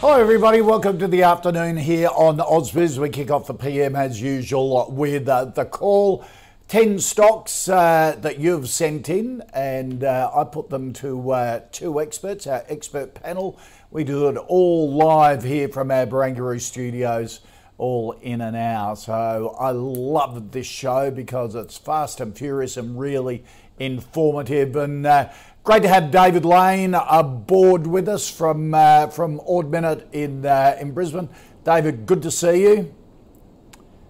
Hi, everybody. Welcome to the afternoon here on Ausbiz. We kick off the PM as usual with uh, the call. 10 stocks uh, that you've sent in, and uh, I put them to uh, two experts, our expert panel. We do it all live here from our Barangaroo studios, all in an hour. So I love this show because it's fast and furious and really informative. And uh, Great to have David Lane aboard with us from uh, from Ord Minnett in uh, in Brisbane. David, good to see you.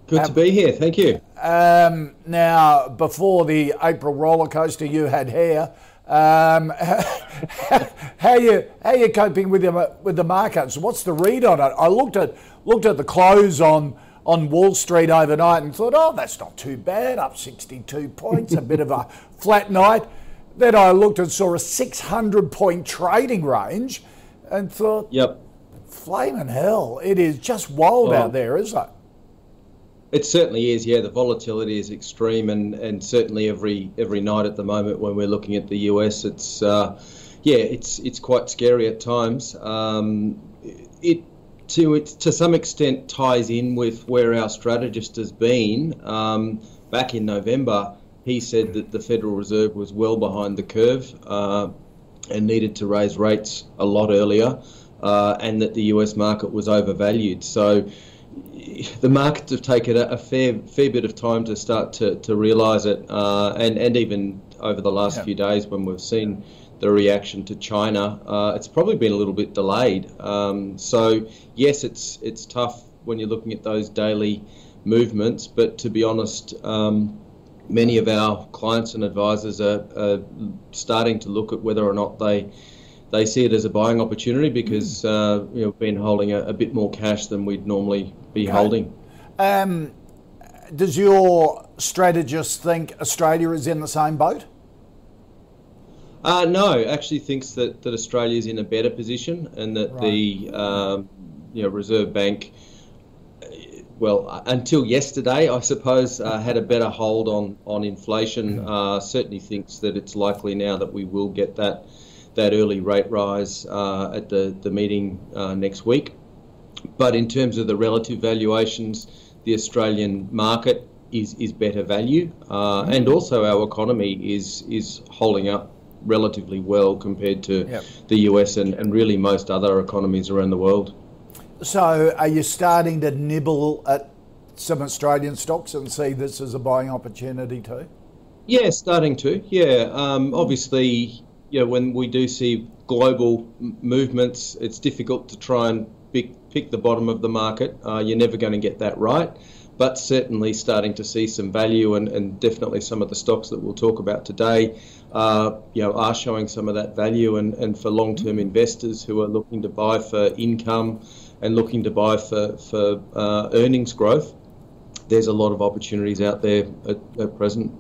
Good to be here. Thank you. Um, now, before the April roller coaster, you had hair. Um, how you how you coping with the with the markets? What's the read on it? I looked at looked at the close on on Wall Street overnight and thought, oh, that's not too bad. Up 62 points, a bit of a flat night. Then I looked and saw a 600 point trading range and thought, Yep. flaming hell, it is just wild Oh. out there, isn't it? It certainly is. Yeah, the volatility is extreme, and, and certainly every every night at the moment when we're looking at the US, it's uh, yeah, it's it's quite scary at times. Um, it to it to some extent ties in with where our strategist has been. Um, back in November, he said that the Federal Reserve was well behind the curve uh, and needed to raise rates a lot earlier, uh, and that the US market was overvalued. So the markets have taken a, a fair fair bit of time to start to, to realise it, uh, and and even over the last Yeah. few days when we've seen the reaction to China, uh, it's probably been a little bit delayed. Um, so yes, it's it's tough when you're looking at those daily movements, but to be honest. Um, Many of our clients and advisors are, are starting to look at whether or not they they see it as a buying opportunity because uh, you know we've been holding a, a bit more cash than we'd normally be holding. Um, does your strategist think Australia is in the same boat? Uh, no, actually thinks that, that Australia is in a better position and that the um, you know Reserve Bank, well, until yesterday, I suppose, uh, had a better hold on on inflation. Uh, certainly thinks that it's likely now that we will get that that early rate rise uh, at the the meeting uh, next week. But in terms of the relative valuations, the Australian market is, is better value, uh, and also our economy is is holding up relatively well compared to Yep. the US and, and really most other economies around the world. So, are you starting to nibble at some Australian stocks and see this as a buying opportunity too? Yeah, starting to. Yeah, um, obviously, you know, when we do see global m- movements, it's difficult to try and pick, pick the bottom of the market. Uh, you're never going to get that right, but certainly starting to see some value, and, and definitely some of the stocks that we'll talk about today, uh, you know, are showing some of that value. And, and for long-term investors who are looking to buy for income and looking to buy for for uh, earnings growth, there's a lot of opportunities out there at, at present.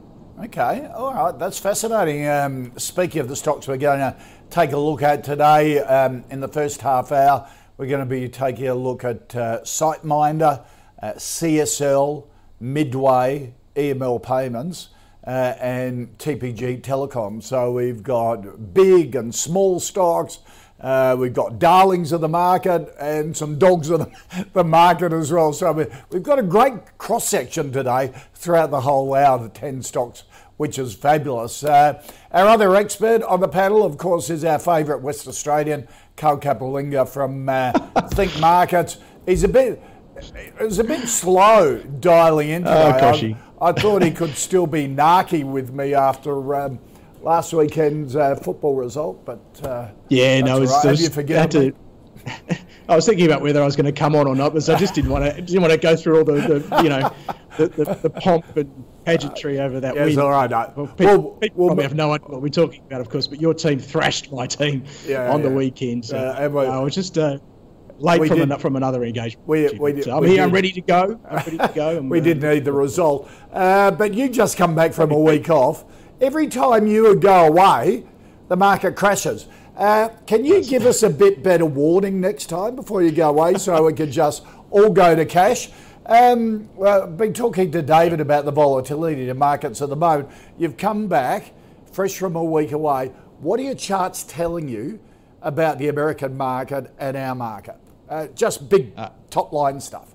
Okay, all right, that's fascinating. Um, speaking of the stocks we're going to take a look at today, um, in the first half hour, we're going to be taking a look at uh, SiteMinder, uh, CSL, Midway, EML Payments, uh, and TPG Telecom. So we've got big and small stocks. Uh, we've got darlings of the market and some dogs of the, market as well. So we, we've got a great cross section today throughout the whole hour, the 10 stocks, which is fabulous. Uh, our other expert on the panel, of course, is our favourite West Australian, Carl Capolingua from uh, Think Markets. He's a bit. It was a bit slow dialing in today. Oh, I, I thought he could still be narky with me after um, last weekend's uh, football result, but uh, Yeah, no, it was, all right. was- you I had forgiven me? to, I was thinking about whether I was going to come on or not, but I just didn't want to didn't want to go through all the, the you know the, the, the, pomp and pageantry over that. Yes, win. all right. No. Well, people, well, people well, have no idea what we're talking about, of course. But your team thrashed my team yeah, on yeah. the weekend. So uh, I was just. Uh, late from, did, an, from another engagement. We, we did, so I'm here. Did. I'm ready to go. I'm ready to go. we did need the result, uh, but you just come back from a week off. Every time you go away, the market crashes. Uh, can you give us a bit better warning next time before you go away so we can just all go to cash? Um, well, I've been talking to David about the volatility in markets at the moment. You've come back fresh from a week away. What are your charts telling you about the American market and our market? Uh, just big uh, top line stuff.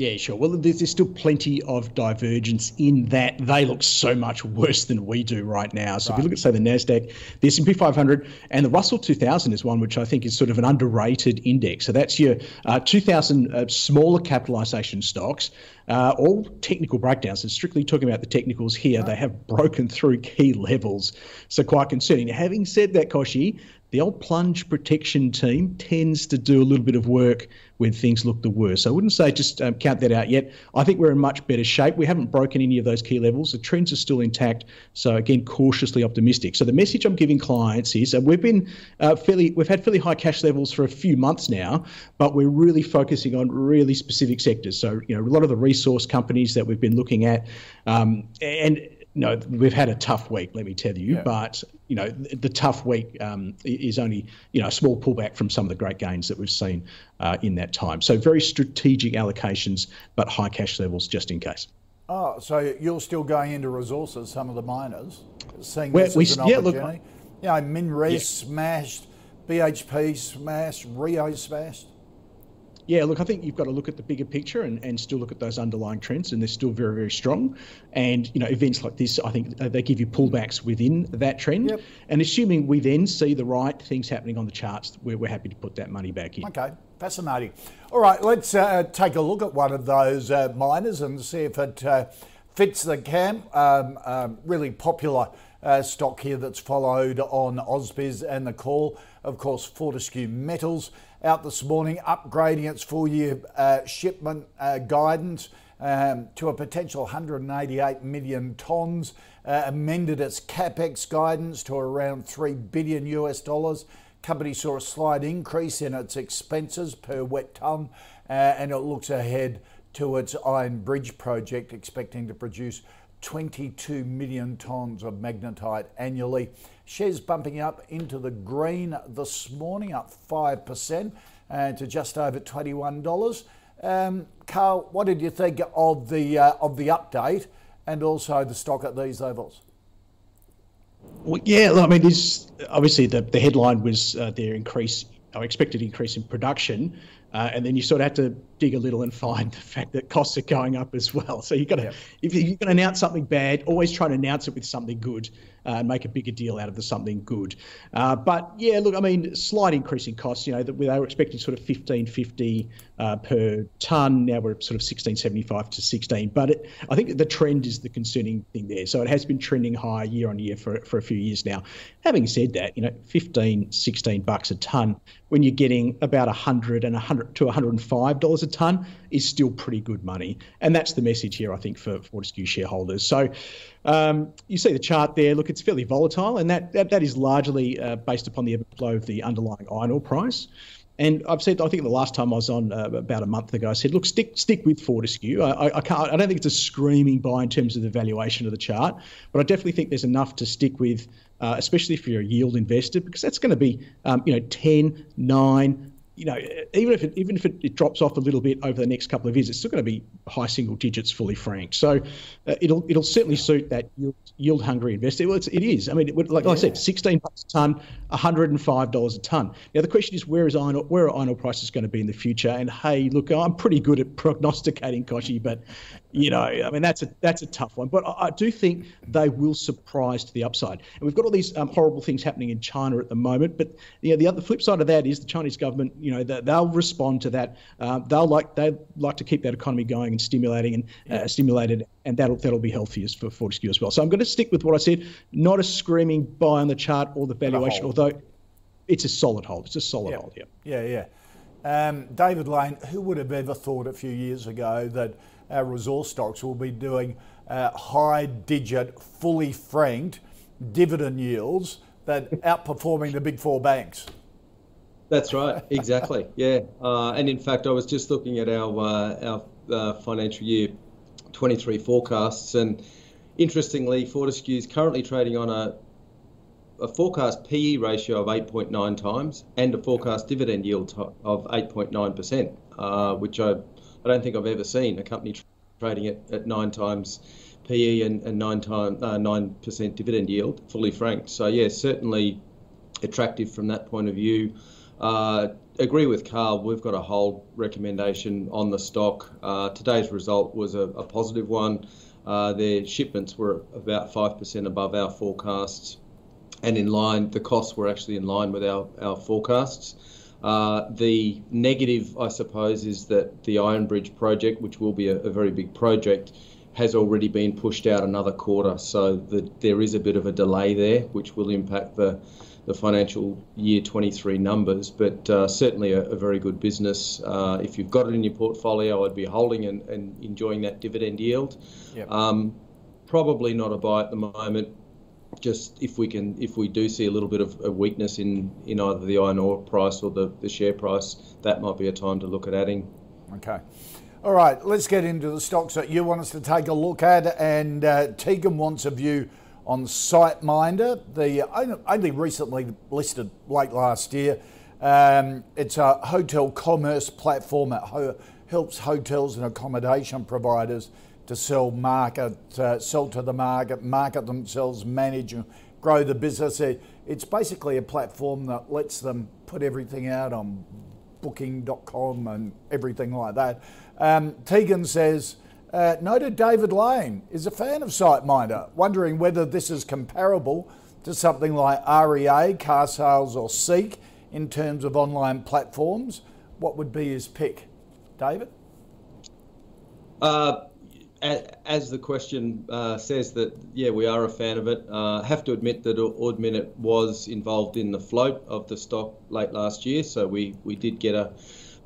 Yeah, sure. Well, there's, there's, still plenty of divergence in that they look so much worse than we do right now. So right. if you look at, say, the Nasdaq, the S&P 500, and the Russell 2000 is one which I think is sort of an underrated index. So that's your uh, 2,000 uh, smaller capitalisation stocks. Uh, all technical breakdowns, and strictly talking about the technicals here, right. they have broken through key levels. So quite concerning. Having said that, Kochie, the old plunge protection team tends to do a little bit of work when things look the worst. So I wouldn't say just um, count that out yet. I think we're in much better shape. We haven't broken any of those key levels. The trends are still intact. So again, cautiously optimistic. So the message I'm giving clients is uh, we've been uh, fairly, we've had fairly high cash levels for a few months now, but we're really focusing on really specific sectors. So you know, a lot of the resource companies that we've been looking at, um, and no, we've had a tough week, let me tell you. Yeah. But you know, the, the tough week um, is only you know a small pullback from some of the great gains that we've seen uh, in that time. So very strategic allocations, but high cash levels just in case. Oh, so you're still going into resources, some of the miners, seeing this we, as an yeah, opportunity. Look, you know, MinRes yeah. smashed, BHP smashed, Rio smashed yeah, look, I think you've got to look at the bigger picture and, and still look at those underlying trends, and they're still very, very strong. And you know, events like this, I think uh, they give you pullbacks within that trend. Yep. And assuming we then see the right things happening on the charts, we're, we're happy to put that money back in. Okay, fascinating. All right, let's uh, take a look at one of those uh, miners and see if it uh, fits the camp. Um, um, really popular. Uh, stock here that's followed on Ausbiz and the call. Of course, Fortescue Metals out this morning, upgrading its full year uh, shipment uh, guidance um, to a potential 188 million tonnes, uh, amended its capex guidance to around 3 billion US dollars. Company saw a slight increase in its expenses per wet tonne, uh, and it looks ahead to its Iron Bridge project, expecting to produce 22 million tonnes of magnetite annually. Shares bumping up into the green this morning, up 5% uh, to just over $21. Um, Carl, what did you think of the, uh, of the update and also the stock at these levels? Well, yeah, I mean, this obviously the, the headline was uh, their increase, or expected increase in production. Uh, and then you sort of have to dig a little and find the fact that costs are going up as well. So you've got to, if you're going to announce something bad, always try to announce it with something good uh, and make a bigger deal out of the something good. Uh, but yeah, look, I mean, slight increase in costs. You know, that they were expecting sort of 1550 uh, per ton. Now we're sort of 1675 to 16. But it, I think the trend is the concerning thing there. So it has been trending higher year on year for for a few years now. Having said that, you know, 15, 16 bucks a ton when you're getting about 100 and 100 to 105 dollars a ton is still pretty good money. And that's the message here, I think, for Fortescue shareholders. So um, you see the chart there. Look, it's fairly volatile, and that that, that is largely uh, based upon the ebb and flow of the underlying iron ore price. And I've said, I think the last time I was on uh, about a month ago, I said, look, stick stick with Fortescue. I, I, can't. I don't think it's a screaming buy in terms of the valuation of the chart, but I definitely think there's enough to stick with, uh, especially if you're a yield investor, because that's going to be, um, you know, 10, 9, you know, even if it, even if it, it, drops off a little bit over the next couple of years, it's still going to be high single digits, fully franked. So uh, it'll it'll certainly suit that yield, yield hungry investor. Well, it's, it is. I mean, it would, like, yeah. like, I said, sixteen bucks a ton, hundred and five dollars a ton. Now the question is, where is iron where are iron ore prices going to be in the future? And hey, look, I'm pretty good at prognosticating, Kochie, but you know, I mean, that's a that's a tough one. But I, I do think they will surprise to the upside. And we've got all these um, horrible things happening in China at the moment. But you know, the other flip side of that is the Chinese government. You know, they'll respond to that. Uh, they'll like they like to keep that economy going and stimulating and uh, stimulated, and that'll that'll be healthiest for Fortescue as well. So I'm going to stick with what I said. Not a screaming buy on the chart or the valuation, although it's a solid hold. It's a solid yeah. hold. Yeah. Yeah. Yeah. Um, David Lane, who would have ever thought a few years ago that our resource stocks will be doing uh, high digit, fully franked dividend yields that outperforming the big four banks? That's right, exactly. yeah, uh, and in fact, I was just looking at our uh, our uh, financial year 23 forecasts, and interestingly, Fortescue is currently trading on a a forecast PE ratio of 8.9 times and a forecast dividend yield of 8.9%, uh, which I, I don't think I've ever seen a company trading at, at nine times PE and, and nine time uh, nine percent dividend yield, fully franked. So yeah, certainly attractive from that point of view. Uh, agree with Carl. We've got a hold recommendation on the stock. Uh, today's result was a, a positive one. Uh, their shipments were about five percent above our forecasts, and in line. The costs were actually in line with our our forecasts. Uh, the negative, I suppose, is that the Iron Bridge project, which will be a, a very big project, has already been pushed out another quarter. So the, there is a bit of a delay there, which will impact the the financial year 23 numbers, but uh, certainly a, a, very good business. Uh, if you've got it in your portfolio, I'd be holding and, and enjoying that dividend yield. Yep. Um, probably not a buy at the moment. Just if we can, if we do see a little bit of a weakness in, in either the iron ore price or the, the share price, that might be a time to look at adding. Okay. All right, let's get into the stocks that you want us to take a look at. And uh, Tegan wants a view on SiteMinder, the only recently listed late last year. Um, it's a hotel commerce platform that ho- helps hotels and accommodation providers to sell market, uh, sell to the market, market themselves, manage and grow the business. It, it's basically a platform that lets them put everything out on booking.com and everything like that. Um, Tegan says, uh, noted David Lane is a fan of SiteMinder, wondering whether this is comparable to something like REA, Car Sales, or Seek in terms of online platforms. What would be his pick? David? Uh, as the question uh, says that yeah we are a fan of it uh, have to admit that Ord Minnett was involved in the float of the stock late last year so we we did get a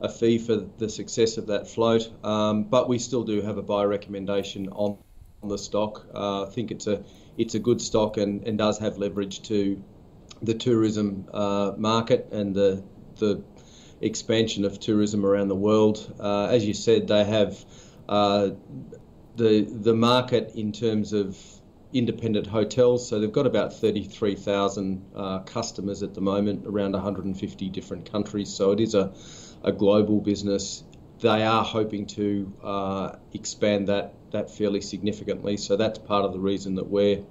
a fee for the success of that float. Um, but we still do have a buy recommendation on, on the stock. Uh, I think it's a it's a good stock and, and does have leverage to the tourism uh, market and the the expansion of tourism around the world. Uh, as you said, they have uh, the the market in terms of independent hotels. So they've got about 33,000 uh, customers at the moment, around 150 different countries. So it is a a global business, they are hoping to uh, expand that that fairly significantly. So that's part of the reason that we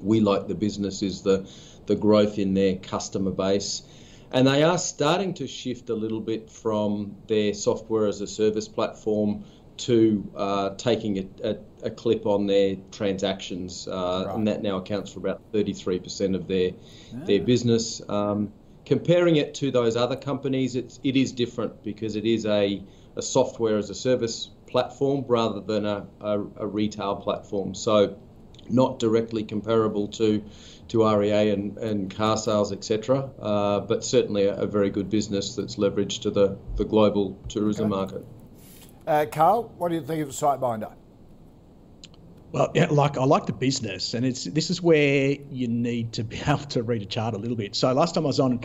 we like the business is the the growth in their customer base. And they are starting to shift a little bit from their software as a service platform to uh, taking a, a, a, clip on their transactions, uh, right. and that now accounts for about 33% of their yeah. their business. Um, comparing it to those other companies, it's, it is different because it is a, a software as a service platform rather than a, a, a retail platform. So, not directly comparable to to REA and, and car sales, etc. Uh, but certainly a, a, very good business that's leveraged to the, the global tourism okay. market. Uh, Carl, what do you think of SiteMinder? Well, yeah, like I like the business, and it's this is where you need to be able to read a chart a little bit. So last time I was on,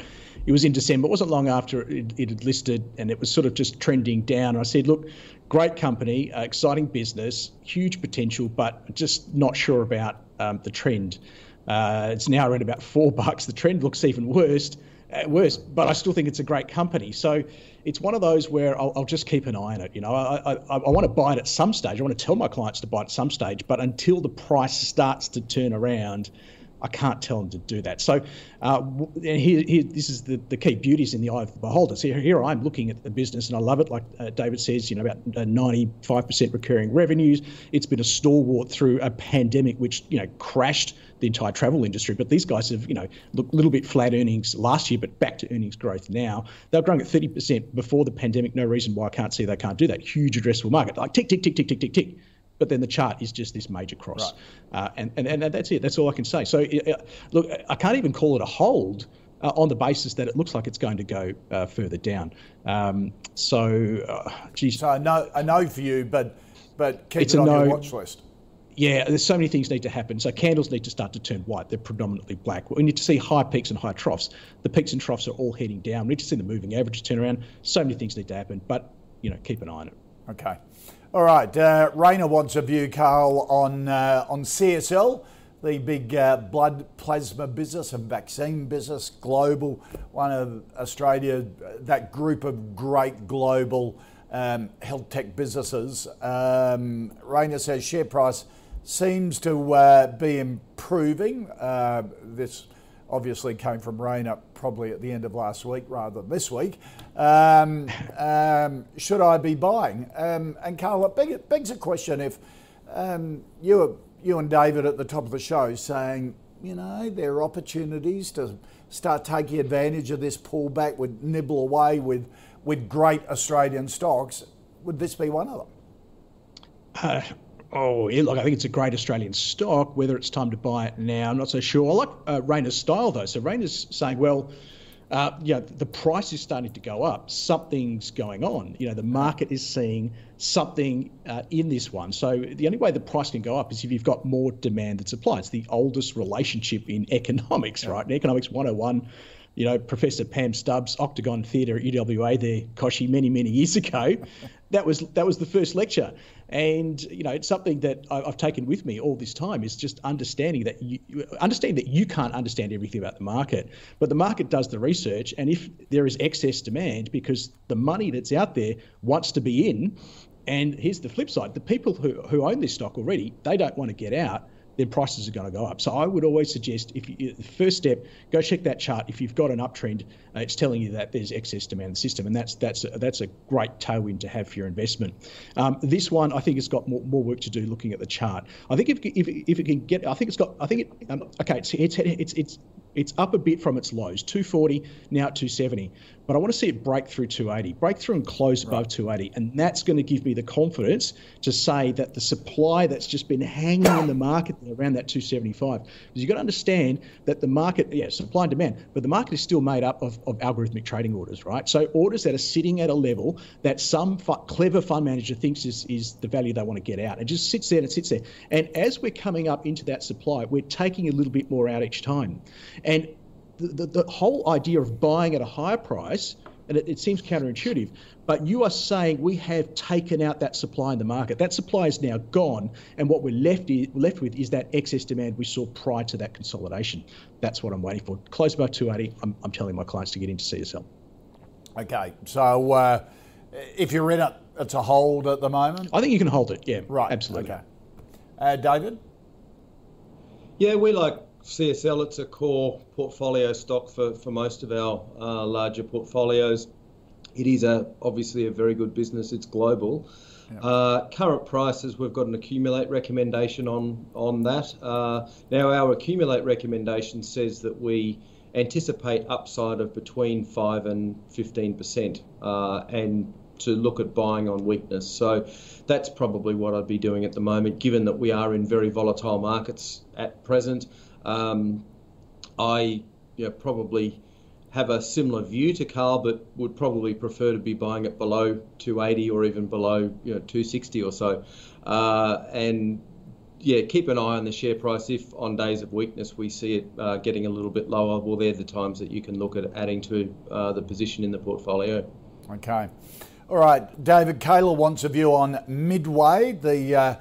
it was in December. It wasn't long after it, it had listed, and it was sort of just trending down. And I said, "Look, great company, uh, exciting business, huge potential, but just not sure about um, the trend." Uh, it's now around about four bucks. The trend looks even worse, uh, worst. but I still think it's a great company. So it's one of those where I'll, I'll, just keep an eye on it. You know, I, I, I want to buy it at some stage. I want to tell my clients to buy it at some stage, but until the price starts to turn around, I can't tell them to do that. So, uh, here, here, this is the, the key beauties in the eye of the beholder. So here, here I'm looking at the business and I love it. Like uh, David says, you know, about 95% uh, recurring revenues. It's been a stalwart through a pandemic, which you know crashed the entire travel industry. But these guys have, you know, look a little bit flat earnings last year, but back to earnings growth now. They're growing at 30% before the pandemic. No reason why I can't see they can't do that. Huge addressable market. Like tick, tick, tick, tick, tick, tick, tick. But then the chart is just this major cross. Right. Uh, and, and, and that's it. That's all I can say. So, uh, look, I can't even call it a hold uh, on the basis that it looks like it's going to go uh, further down. Um, so, uh, geez. So I know, I know for you, but but keep it's it on no, your watch list. Yeah, there's so many things need to happen. So candles need to start to turn white. They're predominantly black. We need to see high peaks and high troughs. The peaks and troughs are all heading down. We need to see the moving averages turn around. So many things need to happen, but you know, keep an eye on it. Okay. All right. Uh, Rainer wants a view, Carl, on uh, on CSL, the big uh, blood plasma business and vaccine business, global, one of Australia, that group of great global um, health tech businesses. Um, Rainer says share price seems to uh, be improving. Uh, this obviously came from Rainer probably at the end of last week rather than this week. Um, um, should I be buying? Um, and Carl, it begs a question if um, you, you and David at the top of the show saying, you know, there are opportunities to start taking advantage of this pullback, would nibble away with, with great Australian stocks. Would this be one of them? Uh, Oh, look, I think it's a great Australian stock. Whether it's time to buy it now, I'm not so sure. I like uh, Rainer's style, though. So Rainer's saying, well, uh, yeah, the price is starting to go up. Something's going on. You know, the market is seeing something uh, in this one. So the only way the price can go up is if you've got more demand than supply. It's the oldest relationship in economics, right? In economics 101, you know, Professor Pam Stubbs, Octagon Theatre at UWA there, Kochie, many, many years ago. that was that was the first lecture. And you know, it's something that I've taken with me all this time is just understanding that you understand that you can't understand everything about the market, but the market does the research. And if there is excess demand because the money that's out there wants to be in, and here's the flip side: the people who who own this stock already, they don't want to get out then prices are going to go up. So I would always suggest if you, the first step, go check that chart. If you've got an uptrend, uh, it's telling you that there's excess demand in the system, and that's that's a, that's a great tailwind to have for your investment. Um, this one, I think, has got more, more work to do looking at the chart. I think if, if, if it can get, I think it's got, I think it, um, okay, it's, it's it's it's it's up a bit from its lows, 240 now at 270 but I want to see it break through 280, break through and close right. above 280. And that's going to give me the confidence to say that the supply that's just been hanging in the market around that 275. Because you've got to understand that the market, yeah, supply and demand, but the market is still made up of, of algorithmic trading orders, right? So orders that are sitting at a level that some fu- clever fund manager thinks is, is the value they want to get out. It just sits there and it sits there. And as we're coming up into that supply, we're taking a little bit more out each time. And the, the, whole idea of buying at a higher price, and it, it, seems counterintuitive, but you are saying we have taken out that supply in the market. That supply is now gone, and what we're left, is, left with is that excess demand we saw prior to that consolidation. That's what I'm waiting for. Close above 280, I'm, I'm telling my clients to get into CSL. Okay, so uh, if you're in it, it's a hold at the moment? I think you can hold it, yeah. Right, absolutely. Okay. Uh, David? Yeah, we like CSL, it's a core portfolio stock for, for most of our uh, larger portfolios. It is a obviously a very good business. It's global. Yeah. Uh, current prices, we've got an accumulate recommendation on on that. Uh, now, our accumulate recommendation says that we anticipate upside of between five and fifteen percent, uh, and to look at buying on weakness. So that's probably what I'd be doing at the moment, given that we are in very volatile markets at present. Um, I know, probably have a similar view to Carl, but would probably prefer to be buying it below 280 or even below you know 260 or so. Uh, and yeah, keep an eye on the share price. If on days of weakness we see it uh, getting a little bit lower, well, they're the times that you can look at adding to uh, the position in the portfolio. Okay. All right. David Kayla wants a view on Midway, the uh,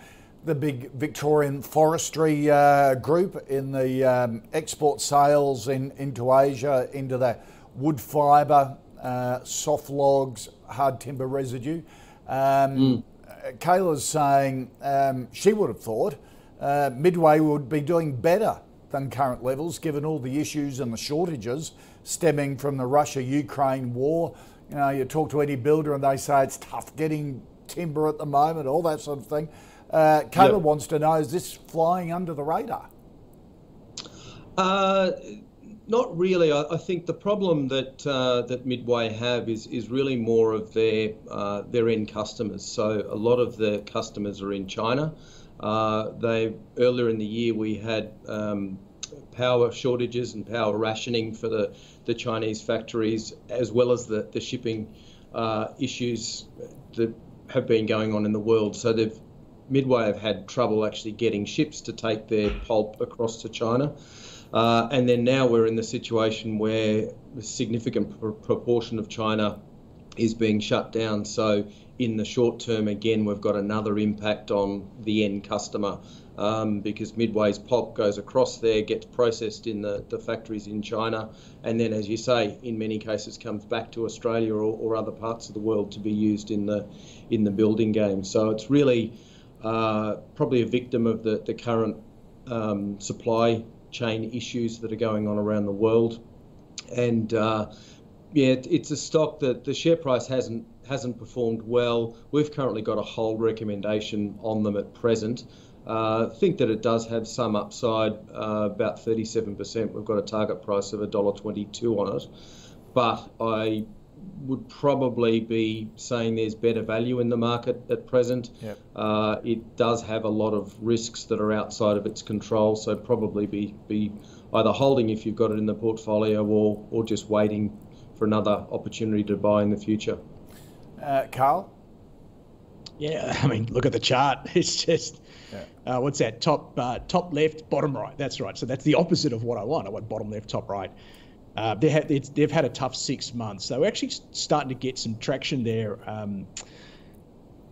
the big Victorian forestry uh, group in the um, export sales in, into Asia, into the wood fibre, uh, soft logs, hard timber residue. Um, mm. Kayla's saying um, she would have thought uh, Midway would be doing better than current levels, given all the issues and the shortages stemming from the Russia-Ukraine war. You know, you talk to any builder and they say it's tough getting timber at the moment, all that sort of thing. Uh, Kayla yep. wants to know: Is this flying under the radar? Uh, not really. I, I, think the problem that uh, that Midway have is is really more of their uh, their end customers. So a lot of the customers are in China. Uh, they earlier in the year we had um, power shortages and power rationing for the, the Chinese factories, as well as the, the shipping uh, issues that have been going on in the world. So they've Midway have had trouble actually getting ships to take their pulp across to China. Uh, and then now we're in the situation where a significant pr- proportion of China is being shut down. So in the short term, again, we've got another impact on the end customer um, because Midway's pulp goes across there, gets processed in the, the factories in China, and then, as you say, in many cases comes back to Australia or, or other parts of the world to be used in the in the building game. So it's really uh, probably a victim of the the current um, supply chain issues that are going on around the world, and uh, yeah, it's a stock that the share price hasn't hasn't performed well. We've currently got a hold recommendation on them at present. Uh, think that it does have some upside, uh, about 37%. We've got a target price of $1.22 on it. But I would probably be saying there's better value in the market at present. Yep. Uh, it does have a lot of risks that are outside of its control, so probably be, be either holding if you've got it in the portfolio or, or just waiting for another opportunity to buy in the future. Uh, Carl? Yeah, I mean, look at the chart. It's just uh, what's that? Top uh, top left, bottom right. That's right. So that's the opposite of what I want. I want bottom left, top right. Uh, they had, they've had a tough six months. They were actually starting to get some traction there. Um,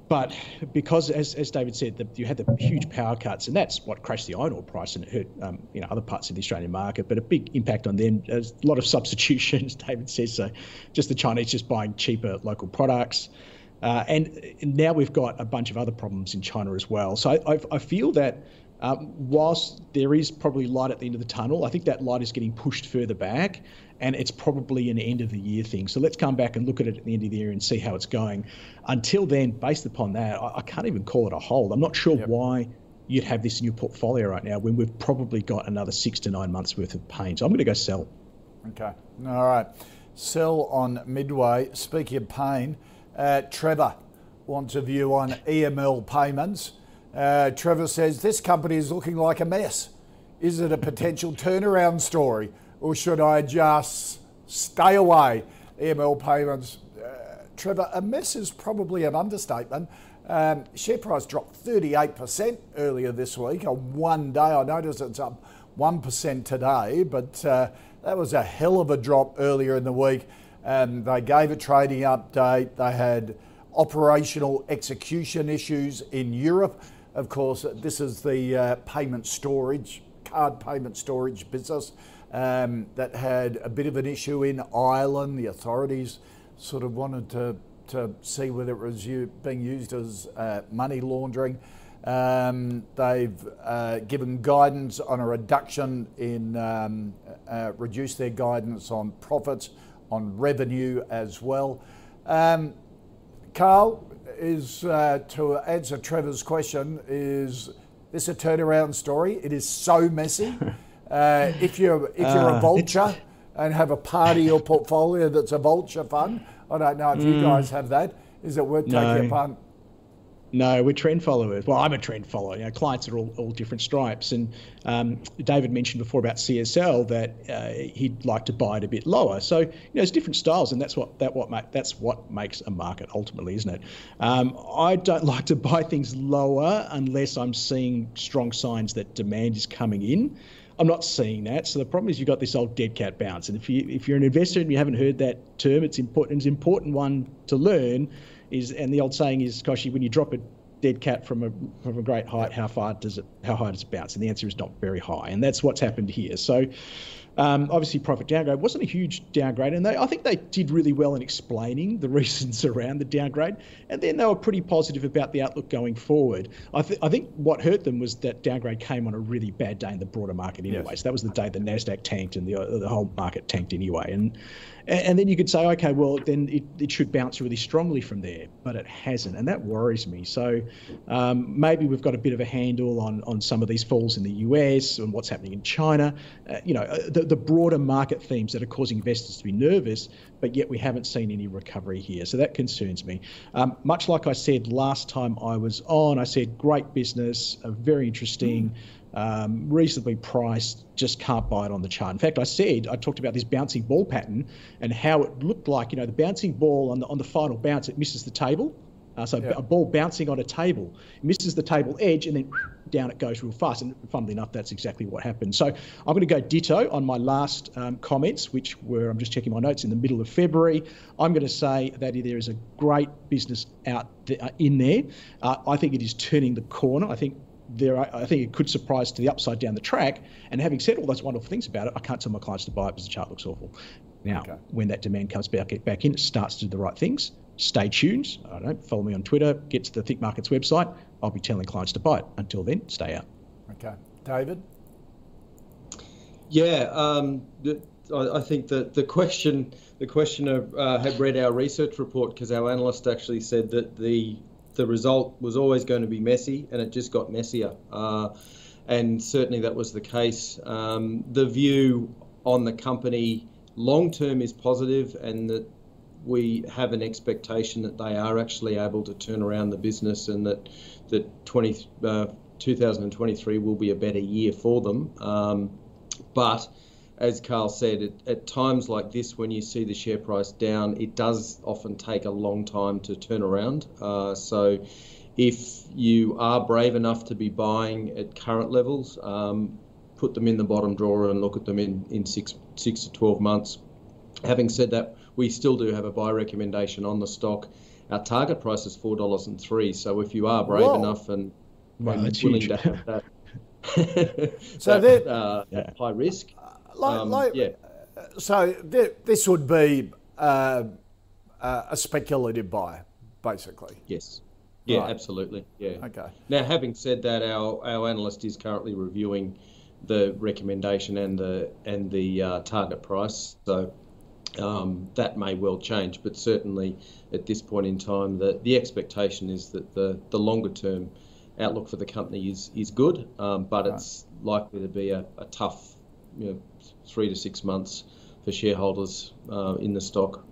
but because, as, as David said, the, you had the huge power cuts, and that's what crashed the iron ore price and hurt um, you know other parts of the Australian market. But a big impact on them. There's a lot of substitutions, David says. So, just the Chinese just buying cheaper local products. Uh, and now we've got a bunch of other problems in China as well. So I, I feel that um, whilst there is probably light at the end of the tunnel, I think that light is getting pushed further back, and it's probably an end of the year thing. So let's come back and look at it at the end of the year and see how it's going. Until then, based upon that, I, I can't even call it a hold. I'm not sure yep. why you'd have this in your portfolio right now when we've probably got another six to nine months worth of pain. So I'm going to go sell. Okay. All right. Sell on Midway. Speaking of pain, uh, Trevor wants a view on EML payments. Uh, Trevor says this company is looking like a mess. Is it a potential turnaround story, or should I just stay away? EML payments. Uh, Trevor, a mess is probably an understatement. Um, share price dropped 38% earlier this week on one day. I noticed it's up 1% today, but uh, that was a hell of a drop earlier in the week. Um, they gave a trading update. They had operational execution issues in Europe. Of course, this is the uh, payment storage, card payment storage business um, that had a bit of an issue in Ireland. The authorities sort of wanted to, to see whether it was u- being used as uh, money laundering. Um, they've uh, given guidance on a reduction in, um, uh, reduced their guidance on profits on revenue as well. Um, Carl, is uh, to answer Trevor's question, is this a turnaround story? It is so messy. Uh, if you're if you're a uh, vulture and have a part of your portfolio that's a vulture fund, I don't know if mm, you guys have that. Is it worth no. taking a punt? No, we're trend followers. Well, I'm a trend follower. You know, clients are all, all different stripes. And um, David mentioned before about CSL that uh, he'd like to buy it a bit lower. So you know, there's different styles, and that's what that what ma- that's what makes a market ultimately, isn't it? Um, I don't like to buy things lower unless I'm seeing strong signs that demand is coming in. I'm not seeing that. So the problem is you've got this old dead cat bounce. And if you if you're an investor and you haven't heard that term, it's important. It's an important one to learn is, and the old saying is, Kochie, when you drop a dead cat from a from a great height, how far does it how high does it bounce? And the answer is not very high, and that's what's happened here. So. Um, obviously, profit downgrade wasn't a huge downgrade, and they, I think they did really well in explaining the reasons around the downgrade. And then they were pretty positive about the outlook going forward. I, th- I think what hurt them was that downgrade came on a really bad day in the broader market anyway. Yes. So that was the day the Nasdaq tanked and the uh, the whole market tanked anyway. And and then you could say, okay, well, then it, it should bounce really strongly from there, but it hasn't, and that worries me. So Um, maybe we've got a bit of a handle on, on some of these falls in the US and what's happening in China. Uh, you know, uh, the, broader market themes that are causing investors to be nervous, but yet we haven't seen any recovery here. So that concerns me. Um, much like I said last time I was on, I said great business, uh, very interesting. Um, reasonably priced, just can't buy it on the chart. In fact, I said I talked about this bouncing ball pattern and how it looked like you know the bouncing ball on the on the final bounce it misses the table. Uh, so yeah. a ball bouncing on a table misses the table edge and then down it goes real fast. And funnily enough, that's exactly what happened. So I'm going to go ditto on my last um, comments, which were I'm just checking my notes in the middle of February. I'm going to say that there is a great business out there, uh, in there. Uh, I think it is turning the corner. I think there, are, I think it could surprise to the upside down the track. And having said all those wonderful things about it, I can't tell my clients to buy it because the chart looks awful. Now, okay. when that demand comes back back in, it starts to do the right things. Stay tuned. I don't know, follow me on Twitter. Get to the Think Markets website. I'll be telling clients to buy it. Until then, stay out. Okay, David. Yeah, um, I, I, think that the question, the questioner uh, had read our research report because our analyst actually said that the the result was always going to be messy, and it just got messier. Uh, and certainly that was the case. Um, the view on the company long term is positive, and that we have an expectation that they are actually able to turn around the business, and that that 20, uh, 2023 will be a better year for them. Um, but as Carl said, at times like this, when you see the share price down, it does often take a long time to turn around. Uh, so, if you are brave enough to be buying at current levels, um, put them in the bottom drawer and look at them in, in six six to twelve months. Having said that, we still do have a buy recommendation on the stock. Our target price is four dollars and three. So if you are brave Whoa. enough and, and willing huge. to have that, so that, uh, yeah. high risk, like, um, like, yeah. So th- this would be uh, uh, a speculative buy, basically. Yes. Yeah, right. absolutely. Yeah. Okay. Now, having said that, our our analyst is currently reviewing the recommendation and the and the uh, target price, so um, that may well change. But certainly, at this point in time, the the expectation is that the the longer term outlook for the company is is good, um, but right. it's likely to be a, a tough you know, three to six months for shareholders uh, in the stock.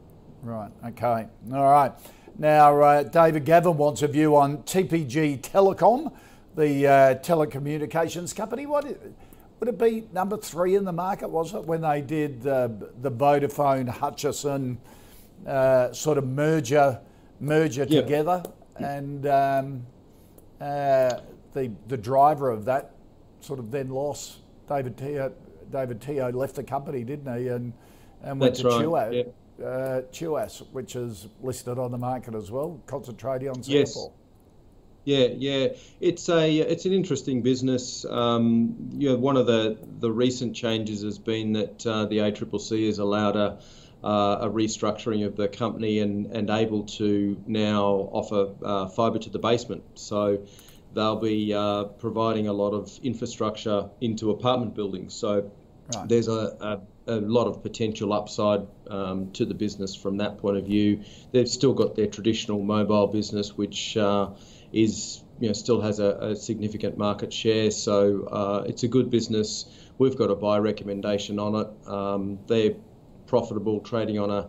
Right. Okay. All right. Now, uh, David Gavin wants a view on TPG Telecom, the uh, telecommunications company. What would it be? Number three in the market was it when they did uh, the Vodafone Hutchison uh, sort of merger merger yep. together, and um, uh, the the driver of that sort of then lost David Teoh, David Teoh left the company, didn't he? And and went That's to right. Tuas, yeah. uh, Tuas, which is listed on the market as well, concentrating on Singapore. Yes. Yeah, yeah, it's a it's an interesting business. Um, you know, one of the the recent changes has been that uh, the ACCC has allowed a uh, a restructuring of the company and and able to now offer uh, fibre to the basement. So they'll be uh, providing a lot of infrastructure into apartment buildings. So Right. There's a, a, a, lot of potential upside um, to the business from that point of view. They've still got their traditional mobile business, which uh, is you know still has a, a significant market share. So uh, it's a good business. We've got a buy recommendation on it. Um, they're profitable, trading on a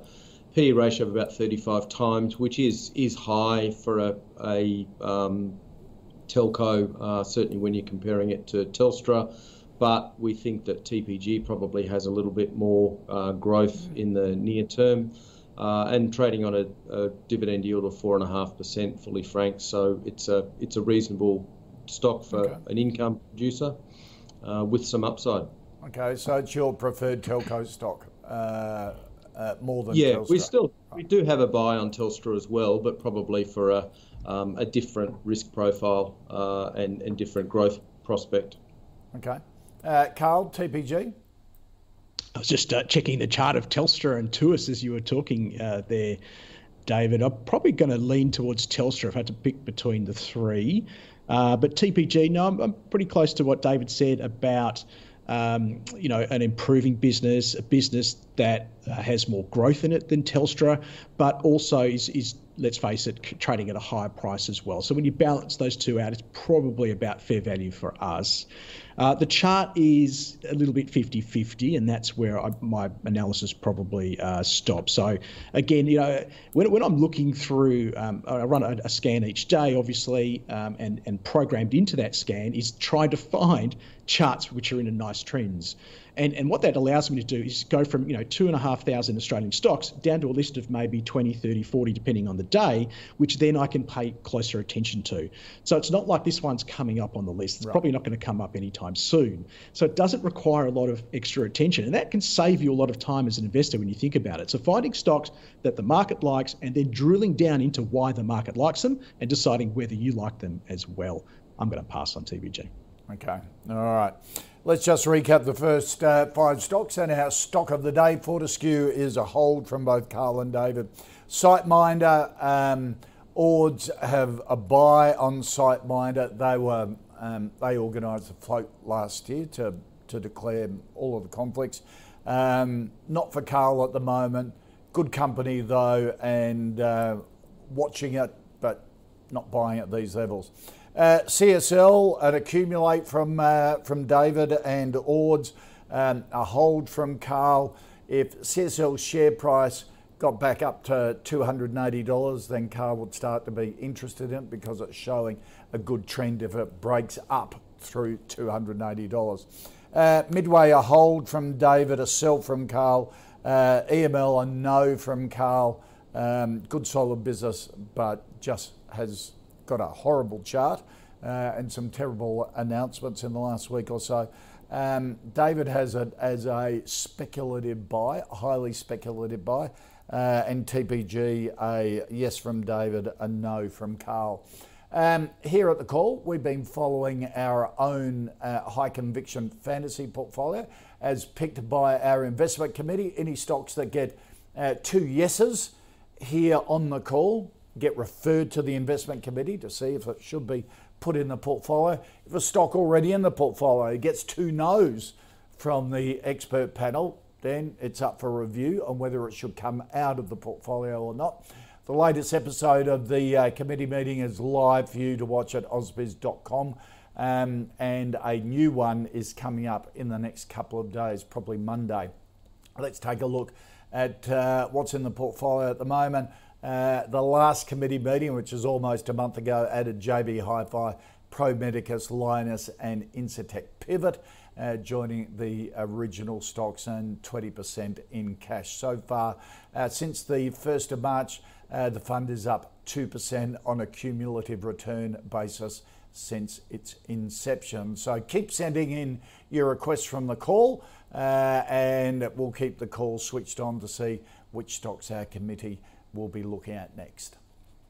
PE ratio of about 35 times, which is is high for a, a um, telco. Uh, certainly when you're comparing it to Telstra but we think that TPG probably has a little bit more uh, growth in the near term. Uh, and trading on a, a, dividend yield of four and a half percent, fully franked. So it's a it's a reasonable stock for okay. an income producer uh, with some upside. Okay, so it's your preferred telco stock uh, uh, more than yeah. Telstra. We still we do have a buy on Telstra as well, but probably for a um, a different risk profile uh, and and different growth prospect. Okay. Uh, Carl, TPG? I was just uh, checking the chart of Telstra and Tuas as you were talking uh, there, David. I'm probably going to lean towards Telstra if I had to pick between the three. Uh, but TPG, no, I'm, I'm, pretty close to what David said about, um, you know, an improving business, a business that uh, has more growth in it than Telstra, but also is, is let's face it, trading at a higher price as well. So when you balance those two out, it's probably about fair value for us. Uh, the chart is a little bit 50 50, and that's where I, my analysis probably uh, stops. So, again, you know, when, when I'm looking through, um, I run a, a, scan each day, obviously, um, and, and programmed into that scan is trying to find charts which are in a nice trends. And, and what that allows me to do is go from, you know, two and a half thousand Australian stocks down to a list of maybe 20, 30, 40, depending on the day, which then I can pay closer attention to. So it's not like this one's coming up on the list. It's right. probably not going to come up anytime soon. So it doesn't require a lot of extra attention. And that can save you a lot of time as an investor when you think about it. So finding stocks that the market likes and then drilling down into why the market likes them and deciding whether you like them as well. I'm going to pass on TPG. Okay. All right. Let's just recap the first uh, five stocks and our stock of the day. Fortescue is a hold from both Carl and David. SiteMinder, um, Ords have a buy on SiteMinder. They were um, they organised a float last year to to declare all of the conflicts. Um, not for Carl at the moment. Good company though, and uh, watching it, but not buying at these levels. Uh, CSL, an accumulate from uh, from David and Ords, um, a hold from Carl. If CSL's share price got back up to $280, then Carl would start to be interested in it because it's showing a good trend if it breaks up through $280. Uh, Midway, a hold from David, a sell from Carl. Uh, EML, a no from Carl. Um, good solid business, but just has got a horrible chart uh, and some terrible announcements in the last week or so. Um, David has it as a speculative buy, highly speculative buy, uh, and TPG a yes from David, a no from Carl. Um, here at the call, we've been following our own uh, high conviction fantasy portfolio as picked by our investment committee. Any stocks that get uh, two yeses here on the call get referred to the investment committee to see if it should be put in the portfolio. If a stock already in the portfolio gets two no's from the expert panel, then it's up for review on whether it should come out of the portfolio or not. The latest episode of the uh, committee meeting is live for you to watch at ausbiz.com. Um, and a new one is coming up in the next couple of days, probably Monday. Let's take a look at uh, what's in the portfolio at the moment. Uh, the last committee meeting, which was almost a month ago, added JB Hi-Fi, Pro Medicus, Lynas, and Incitec Pivot, uh, joining the original stocks and 20% in cash so far. Uh, since the 1st of March, uh, the fund is up 2% on a cumulative return basis since its inception. So keep sending in your requests from the call, uh, and we'll keep the call switched on to see which stocks our committee we'll be looking at next.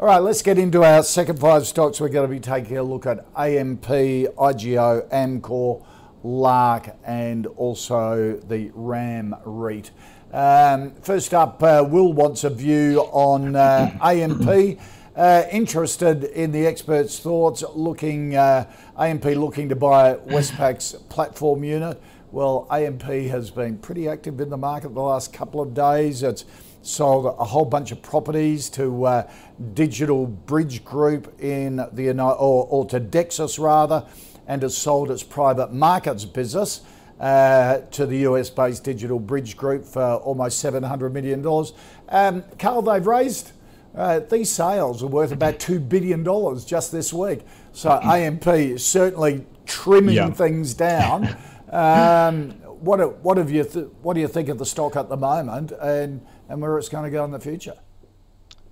All right, let's get into our second five stocks. We're going to be taking a look at AMP, IGO, Amcor, Lark, and also the RAM REIT. Um, first up, uh, Will wants a view on uh, AMP. Uh, interested in the experts' thoughts, looking uh, AMP looking to buy Westpac's platform unit. Well, AMP has been pretty active in the market the last couple of days. It's sold a whole bunch of properties to uh, Digital Bridge Group in the or, or to Dexus rather, and has sold its private markets business uh, to the US-based Digital Bridge Group for almost 700 million dollars. Um, Carl, they've raised. Uh, these sales are worth about $2 billion just this week. So AMP is certainly trimming yeah. things down. Um, what, what, have you th- what do you think of the stock at the moment? And and where it's going to go in the future.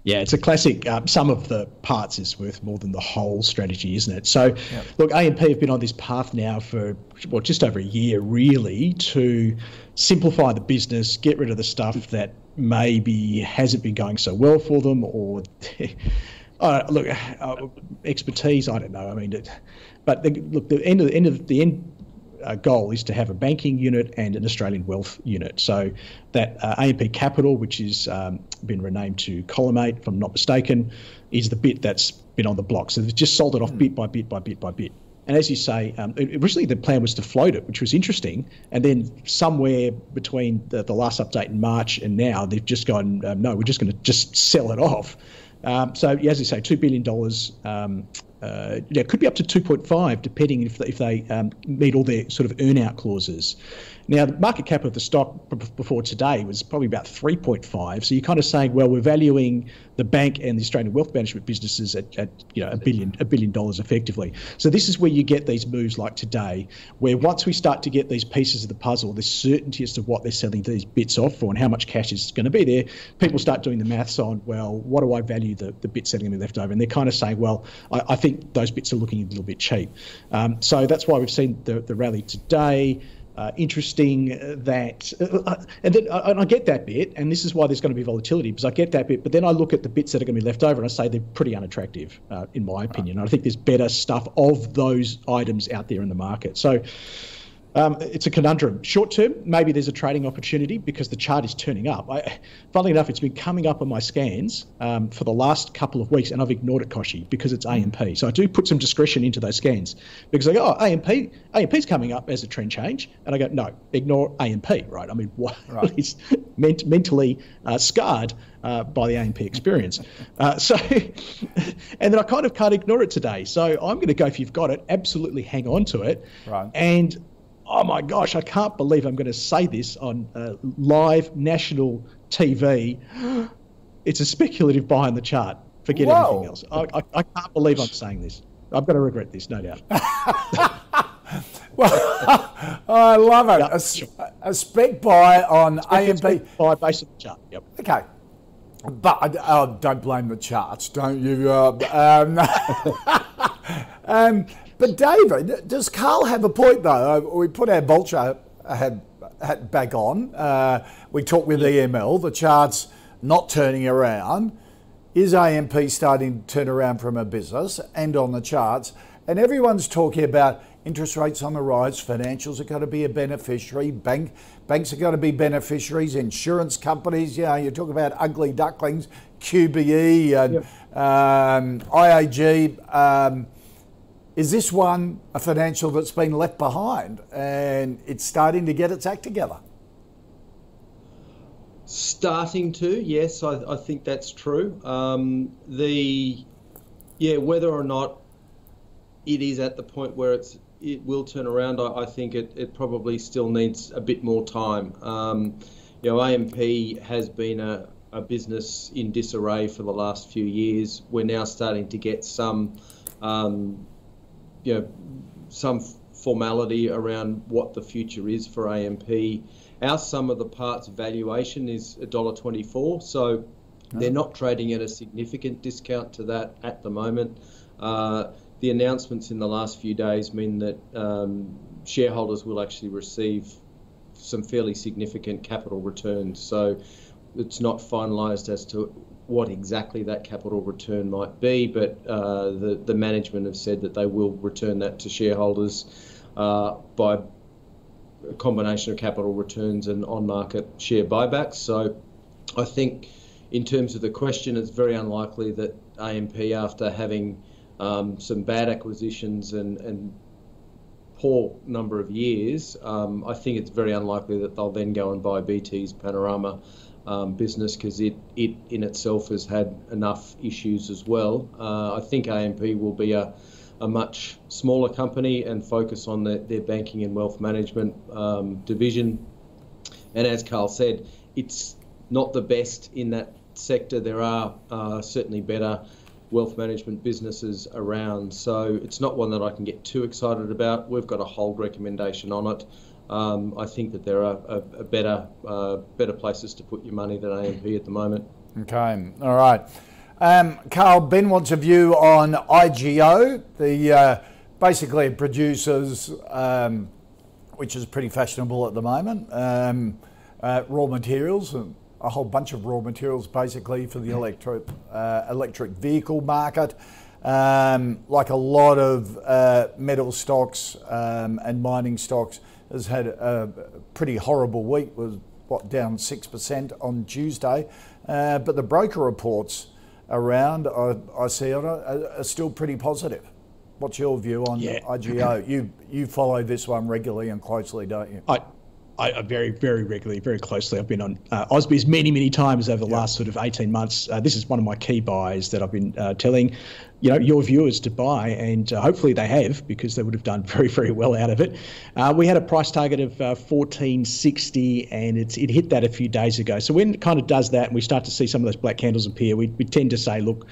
Yeah, it's a classic. Um, sum of the parts is worth more than the whole strategy, isn't it? So, yep. look, AMP have been on this path now for well, just over a year, really, to simplify the business, get rid of the stuff that maybe hasn't been going so well for them, or uh, look, uh, expertise. I don't know. I mean, it, but the, look, the end of the end of the end uh, goal is to have a banking unit and an Australian wealth unit. So that uh, AMP Capital, which has um, been renamed to Collimate, if I'm not mistaken, is the bit that's been on the block. So they've just sold it off mm. bit by bit by bit by bit. And as you say, um, originally the plan was to float it, which was interesting. And then somewhere between the, the last update in March and now, they've just gone, um, no, we're just going to just sell it off. Um, so, as you say, $2 billion um, uh, yeah, it could be up to 2.5, depending if they, if they um, meet all their sort of earnout clauses. Now, the market cap of the stock before today was probably about 3.5. So you're kind of saying, well, we're valuing the bank and the Australian wealth management businesses at, at you know a billion a billion dollars effectively. So this is where you get these moves like today, where once we start to get these pieces of the puzzle, the certainty as to what they're selling these bits off for and how much cash is going to be there, people start doing the maths on, well, what do I value the, the bits selling me left over? And they're kind of saying, well, I, I think those bits are looking a little bit cheap. Um, so that's why we've seen the, the rally today uh, interesting that, uh, uh, and, then, uh, and I get that bit, and this is why there's going to be volatility because I get that bit, but then I look at the bits that are going to be left over and I say they're pretty unattractive, uh, in my opinion. Right. I think there's better stuff of those items out there in the market. So um, it's a conundrum. Short term, maybe there's a trading opportunity because the chart is turning up. I, funnily enough, it's been coming up on my scans um, for the last couple of weeks, and I've ignored it, Kochie, because it's AMP. So I do put some discretion into those scans because I go, oh, AMP, AMP's coming up as a trend change, and I go, no, ignore AMP, right? I mean, what right. is ment- mentally uh, scarred uh, by the AMP experience. Uh, so, and then I kind of can't ignore it today. So I'm going to go if you've got it, absolutely hang on to it, right. and oh my gosh, I can't believe I'm going to say this on uh, live national TV. It's a speculative buy on the chart. Forget Whoa. everything else. I, I, I, can't believe I'm saying this. I'm going to regret this, no doubt. well, I love it. Yep, a, sure. a spec buy on spec, AMP. buy based on the chart. Yep. Okay. But uh, don't blame the charts, don't you? Uh, um, um, but David, does Carl have a point though? Uh, we put our vulture hat, hat back on. Uh, we talked with EML. The charts not turning around. Is AMP starting to turn around from a business and on the charts? And everyone's talking about interest rates on the rise. Financials are going to be a beneficiary. Bank banks are going to be beneficiaries. Insurance companies, you know, you talk about ugly ducklings, QBE and yep. um, IAG. Um, is this one a financial that's been left behind and it's starting to get its act together? Starting to, yes, I, I think that's true. Um, the yeah, whether or not it is at the point where it's it will turn around, I, I think it, it probably still needs a bit more time. Um, you know, AMP has been a, a business in disarray for the last few years. We're now starting to get some um, you know, some formality around what the future is for AMP. Our sum of the parts valuation is $1.24, so they're not trading at a significant discount to that at the moment. Uh, the announcements in the last few days mean that um, shareholders will actually receive some fairly significant capital returns. So it's not finalised as to what exactly that capital return might be, but uh, the, the management have said that they will return that to shareholders uh, by a combination of capital returns and on market share buybacks. So I think, in terms of the question, it's very unlikely that AMP, after having um, some bad acquisitions and, and poor number of years, um, I think it's very unlikely that they'll then go and buy BT's Panorama um, business because it, it in itself has had enough issues as well. Uh, I think AMP will be a, a much smaller company and focus on the, their banking and wealth management um, division. And as Carl said, it's not the best in that sector. There are uh, certainly better wealth management businesses around. So it's not one that I can get too excited about. We've got a hold recommendation on it um, I think that there are a, a better uh, better places to put your money than AMP at the moment. Okay, all right. Um, Carl, Ben wants a view on IGO, the uh, basically produces, um, which is pretty fashionable at the moment, um, uh, raw materials, and a whole bunch of raw materials basically for the electric uh, electric vehicle market. Um, like a lot of uh, metal stocks um, and mining stocks, has had a pretty horrible week. Was what down six percent on Tuesday, uh, but the broker reports around I, I see it are, still pretty positive. What's your view on yeah. IGO? you you follow this one regularly and closely, don't you? I, I, very, very regularly, very closely. I've been on uh, Ausbiz many, many times over the yep. last sort of 18 months. Uh, this is one of my key buys that I've been uh, telling, you know, your viewers to buy, and uh, hopefully they have because they would have done very, very well out of it. Uh, we had a price target of 1460, uh, and it's it hit that a few days ago. So when it kind of does that, and we start to see some of those black candles appear, we, we tend to say, look,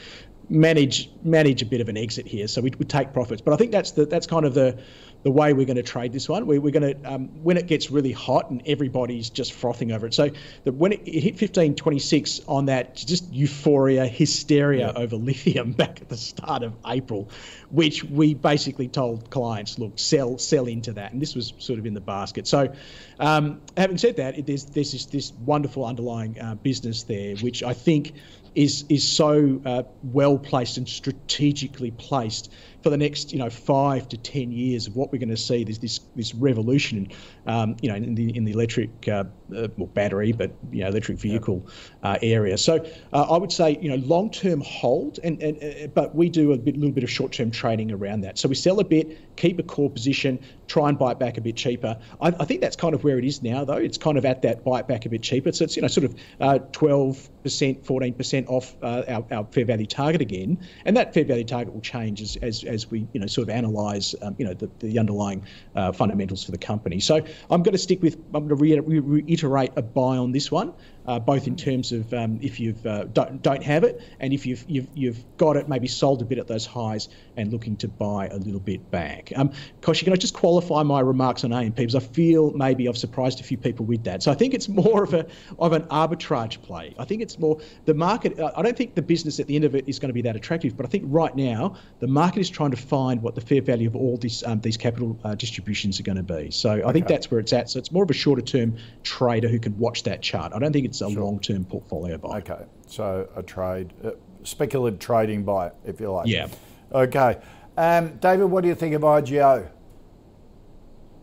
manage manage a bit of an exit here. So we would take profits, but I think that's the that's kind of the the way we're going to trade this one. We, are going to um, when it gets really hot and everybody's just frothing over it. So the, when it, it, hit 1526 on that just euphoria, hysteria yeah. over lithium back at the start of April, which we basically told clients, look, sell sell into that, and this was sort of in the basket. So um, having said that, it, there's there's this, this wonderful underlying uh, business there, which I think is is so uh, well placed and strategically placed for the next you know five to ten years of what we're going to see. There's this this revolution, um, you know, in the in the electric uh, uh, well, battery, but you know, electric vehicle uh, area. So uh, I would say you know long term hold, and, and uh, but we do a bit, little bit of short term trading around that. So we sell a bit, keep a core position, try and buy it back a bit cheaper. I, I think that's kind of where it is now, though. It's kind of at that buy it back a bit cheaper. So it's you know sort of uh, twelve percent, fourteen percent off our, our fair value target again, and that fair value target will change as as as we you know sort of analyse um, you know the, the underlying uh, fundamentals for the company. So I'm going to stick with I'm going to reiterate a buy on this one uh, both in terms of um, if you've uh, don't don't have it and if you've, you've you've got it, maybe sold a bit at those highs and looking to buy a little bit back. Um, Kochie, can I just qualify my remarks on AMP because I feel maybe I've surprised a few people with that. So I think it's more of a of an arbitrage play. I think it's more the market. I don't think the business at the end of it is going to be that attractive, but I think right now the market is trying to find what the fair value of all these um, these capital uh, distributions are going to be. So I okay. think that's where it's at. So it's more of a shorter term trader who can watch that chart. I don't think it's it's a sure. long term portfolio buy. Okay, so a trade, uh, speculative trading buy, if you like. Yeah. Okay. Um, David, what do you think of IGO?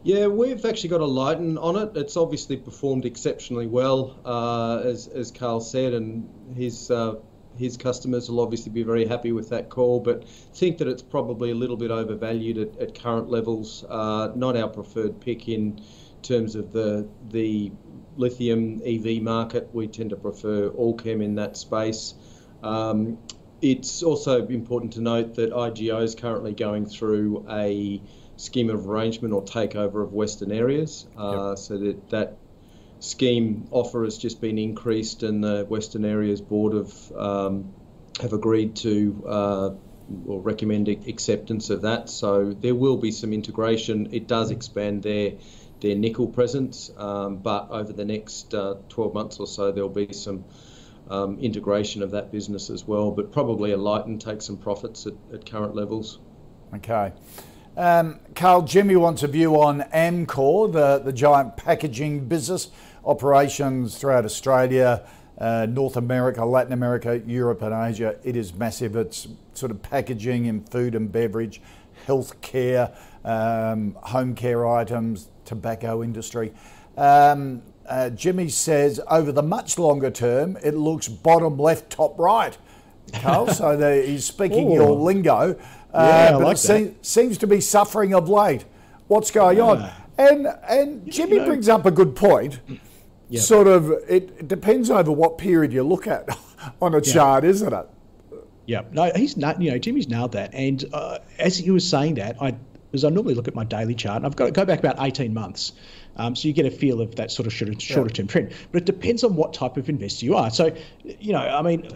Yeah, we've actually got a lighten on it. It's obviously performed exceptionally well, uh, as, as Carl said, and his uh, his customers will obviously be very happy with that call, but think that it's probably a little bit overvalued at, at current levels. Uh, not our preferred pick in terms of the the lithium EV market. We tend to prefer Allkem in that space. Um, it's also important to note that IGO is currently going through a scheme of arrangement or takeover of Western areas. Uh, yep. So that that scheme offer has just been increased, and the Western areas board have um, have agreed to. Uh, or recommend acceptance of that. So there will be some integration. It does expand their their nickel presence. Um, but over the next uh, 12 months or so, there'll be some um, integration of that business as well. But probably a lighten take some profits at, at current levels. Okay. Um, Carl, Jimmy wants a view on Amcor, the, the giant packaging business, operations throughout Australia, uh, North America, Latin America, Europe, and Asia. It is massive. It's sort of packaging in food and beverage, healthcare, um, home care items, tobacco industry. Um, uh, Jimmy says over the much longer term, it looks bottom left, top right. Carl, so the, he's speaking your lingo. Uh, yeah, but like se- seems to be suffering of late. What's going on? Ah. And and Jimmy know, brings up a good point. Yep. Sort of, it, it, depends over what period you look at on a chart, isn't it? Yeah, no, he's not. You know, Jimmy's nailed that. And uh, as he was saying that, I because I normally look at my daily chart and I've got to go back about 18 months. Um, so you get a feel of that sort of shorter, shorter term trend. But it depends on what type of investor you are. So, you know, I mean,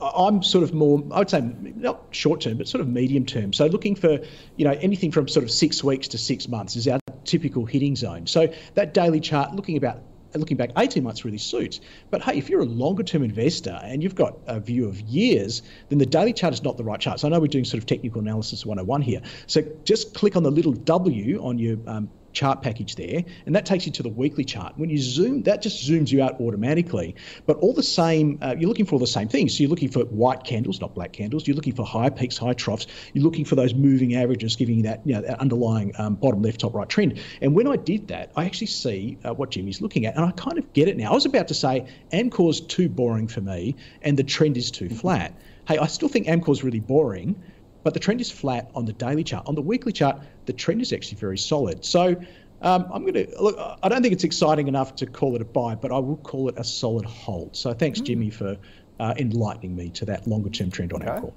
I'm sort of more, I would say, not short term, but sort of medium term. So looking for, you know, anything from sort of six weeks to six months is our typical hitting zone. So that daily chart, looking about looking back 18 months really suits. But hey, if you're a longer term investor and you've got a view of years, then the daily chart is not the right chart. So I know we're doing sort of technical analysis 101 here. So just click on the little W on your um, chart package there, and that takes you to the weekly chart. When you zoom, that just zooms you out automatically. But all the same, uh, you're looking for all the same things. So you're looking for white candles, not black candles. You're looking for high peaks, high troughs. You're looking for those moving averages, giving you that, you know, that underlying um, bottom left, top right trend. And when I did that, I actually see uh, what Jimmy's looking at, and I kind of get it now. I was about to say Amcor's too boring for me, and the trend is too flat. Hey, I still think Amcor's really boring but the trend is flat on the daily chart. On the weekly chart, the trend is actually very solid. So um, I'm going to look. I don't think it's exciting enough to call it a buy, but I will call it a solid hold. So thanks, mm. Jimmy, for uh, enlightening me to that longer term trend on okay. Amcor.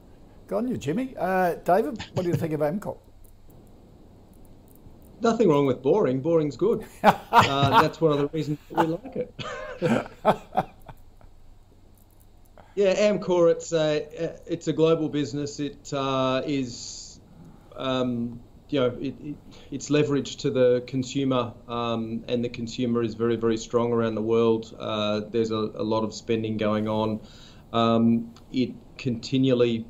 Go on, you, Jimmy. Uh, David, what do you think of Amcor? Nothing wrong with boring. Boring's good. uh, that's one of the reasons that we like it. yeah, Amcor. It's a it's a global business. It uh, is um, you know, it, it, it's leveraged to the consumer, um, and the consumer is very, very strong around the world. Uh, there's a, a, lot of spending going on. Um, it continually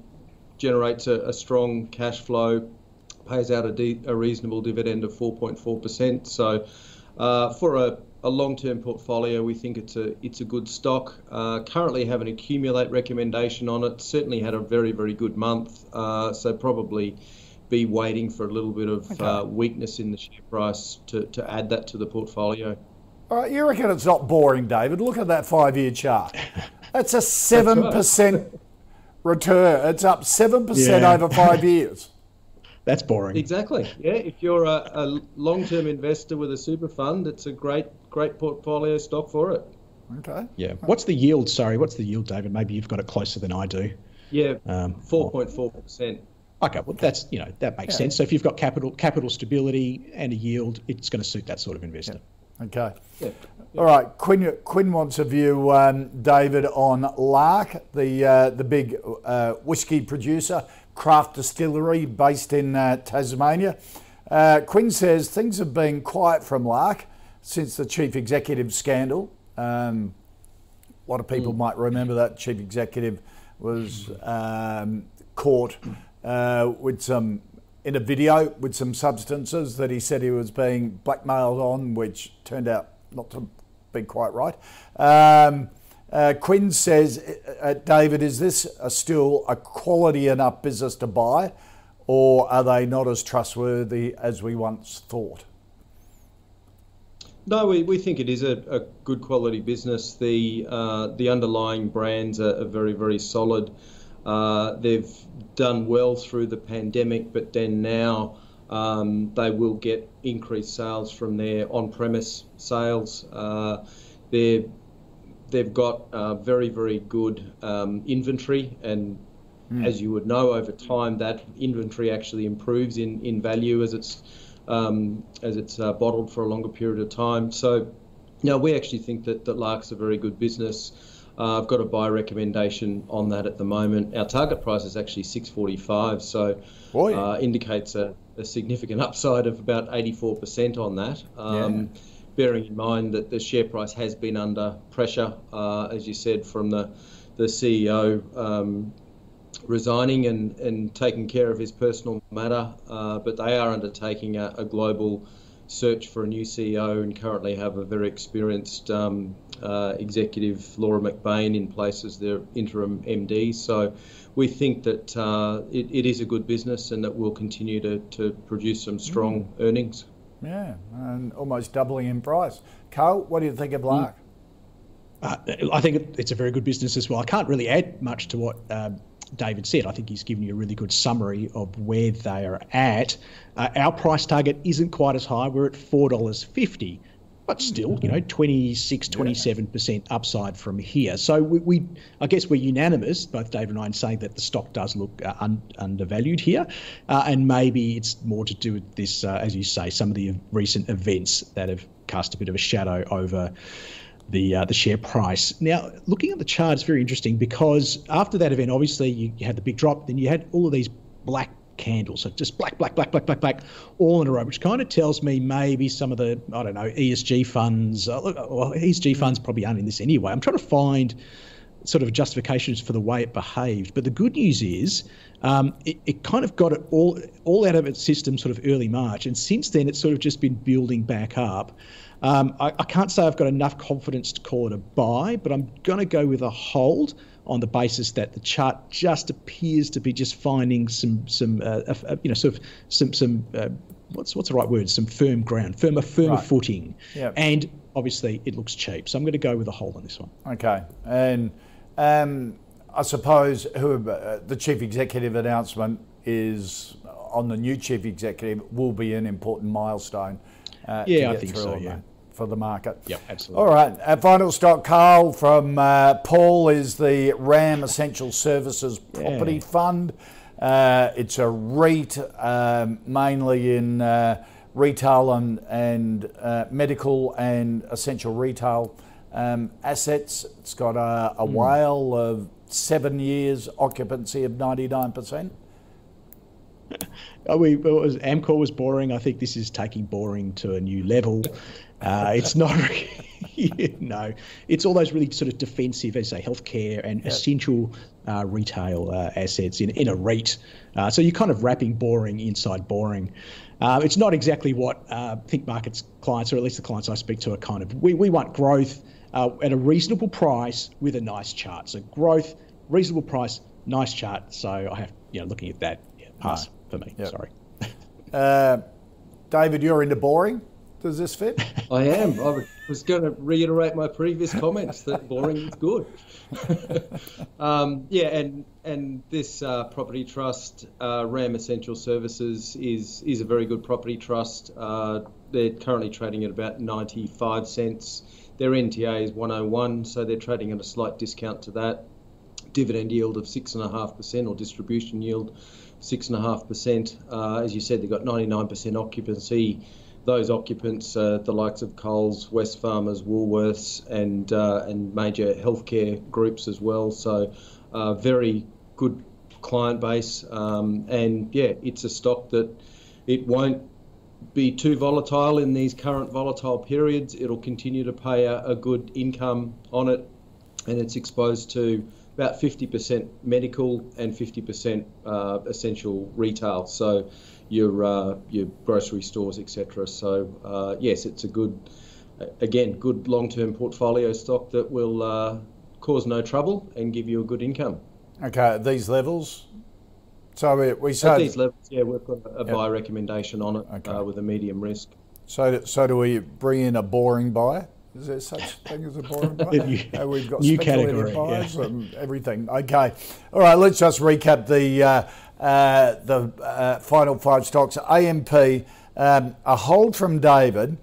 generates a, a, strong cash flow, pays out a, de- a reasonable dividend of 4.4%. So, uh, for a, a long-term portfolio, we think it's a it's a good stock. Uh, currently have an accumulate recommendation on it. Certainly had a very, very good month. Uh, so probably be waiting for a little bit of okay. uh, weakness in the share price to, to add that to the portfolio. All right, you reckon it's not boring, David? Look at that five year chart. That's a 7% right. return. It's up 7% yeah. over five years. That's boring. Exactly. Yeah, if you're a, a long term investor with a super fund, it's a great, great portfolio stock for it. Okay. Yeah. What's the yield? Sorry, what's the yield, David? Maybe you've got it closer than I do. Yeah, um, 4.4%. Okay, well that's you know that makes yeah. sense. So if you've got capital capital stability and a yield, it's going to suit that sort of investor. Yeah. Okay. Yeah. All right, Quinn. Quinn wants a view, um, David, on Lark, the uh, the big uh, whiskey producer, craft distillery based in uh, Tasmania. Uh, Quinn says things have been quiet from Lark since the chief executive scandal. Um, a lot of people mm. might remember that chief executive was um, caught uh, with some in a video with some substances that he said he was being blackmailed on, which turned out not to be quite right. Um, uh, Quinn says, uh, David, is this a still a quality enough business to buy, or are they not as trustworthy as we once thought? No, we, we think it is a, a good quality business. The uh, the underlying brands are, are very very solid. Uh, they've done well through the pandemic, but then now um, they will get increased sales from their on-premise sales. Uh, they they've got uh, very very good um, inventory, and mm. as you would know, over time that inventory actually improves in, in value as it's um, as it's uh, bottled for a longer period of time. So, you we actually think that that Lark's a very good business. Uh, I've got a buy recommendation on that at the moment. Our target price is actually 645, so uh, indicates a, a, significant upside of about 84% on that. Um, yeah. Bearing in mind that the share price has been under pressure, uh, as you said, from the the CEO um, resigning and, and taking care of his personal matter, uh, but they are undertaking a, a global search for a new CEO and currently have a very experienced um, uh, executive, Laura McBain, in place as their interim MD. So we think that uh, it, it is a good business and that we'll continue to, to produce some strong mm. earnings. Yeah, and almost doubling in price. Carl, what do you think of Lark? Uh, I think it's a very good business as well. I can't really add much to what um, David said. I think he's given you a really good summary of where they are at. Uh, our price target isn't quite as high. We're at $4.50, but still, you know, 26, 27% upside from here. So we, we I guess we're unanimous, both David and I, in saying that the stock does look uh, un, undervalued here. Uh, and maybe it's more to do with this, uh, as you say, some of the recent events that have cast a bit of a shadow over the uh, the share price. Now, looking at the chart is very interesting because after that event, obviously you, you, had the big drop, then you had all of these black candles. So just black, black, black, black, black, black, all in a row, which kind of tells me maybe some of the, I don't know, ESG funds, uh, well, ESG funds probably aren't in this anyway. I'm trying to find sort of justifications for the way it behaved. But the good news is um, it, it, kind of got it all all out of its system sort of early March, and since then it's sort of just been building back up. Um, I, I, can't say I've got enough confidence to call it a buy, but I'm going to go with a hold on the basis that the chart just appears to be just finding some some uh, uh, you know sort of some some uh, what's what's the right word some firm ground, firmer firmer right. footing, yep. and obviously it looks cheap. So I'm going to go with a hold on this one. Okay, and um, I suppose who uh, the chief executive announcement is on the new chief executive will be an important milestone. Uh, yeah, I think so. Yeah. For the market. Yep, absolutely. All right. Our final stock, Carl, from uh, Paul is the RAM Essential Services Property yeah. Fund. Uh, it's a REIT um, mainly in uh, retail and, and uh, medical and essential retail um, assets. It's got a, a mm. WALE of seven years occupancy of 99%. We was Amcor was boring. I think this is taking boring to a new level. Uh, it's not. no, it's all those really sort of defensive, as I say, healthcare and essential uh, retail uh, assets in in a REIT. Uh, so you're kind of wrapping boring inside boring. Uh, it's not exactly what uh, Think Markets clients, or at least the clients I speak to, are kind of. We we want growth uh, at a reasonable price with a nice chart. So growth, reasonable price, nice chart. So I have, you know, looking at that, yeah, pass for me. Yep. Sorry. uh, David, you're into boring. Does this fit? I am. I was going to reiterate my previous comments that boring is good. um, yeah, and and this uh, property trust, uh, Ram Essential Services, is is a very good property trust. Uh, they're currently trading at about 95 cents their NTA is 101, so they're trading at a slight discount to that. Dividend yield of 6.5% or distribution yield 6.5%. Uh, as you said, they've got 99% occupancy. Those occupants, uh, the likes of Coles, Wesfarmers, Woolworths, and uh, and major healthcare groups as well. So, uh, very good client base. Um, and yeah, it's a stock that it won't be too volatile in these current volatile periods. It'll continue to pay a, a good income on it, and it's exposed to about 50% medical and 50% uh, essential retail. So your uh, your grocery stores, etc. So uh, yes, it's a good, again, good long-term portfolio stock that will uh, cause no trouble and give you a good income. Okay, at these levels, so we, we said at these levels, yeah, we've got a buy recommendation on it okay. uh, with a medium risk. So, so do we bring in a boring buy? Is there such thing as a boring buy? uh, we've got new category, buys yeah. and everything. Okay, all right. Let's just recap the uh, uh, the uh, final five stocks. AMP, um, a hold from David.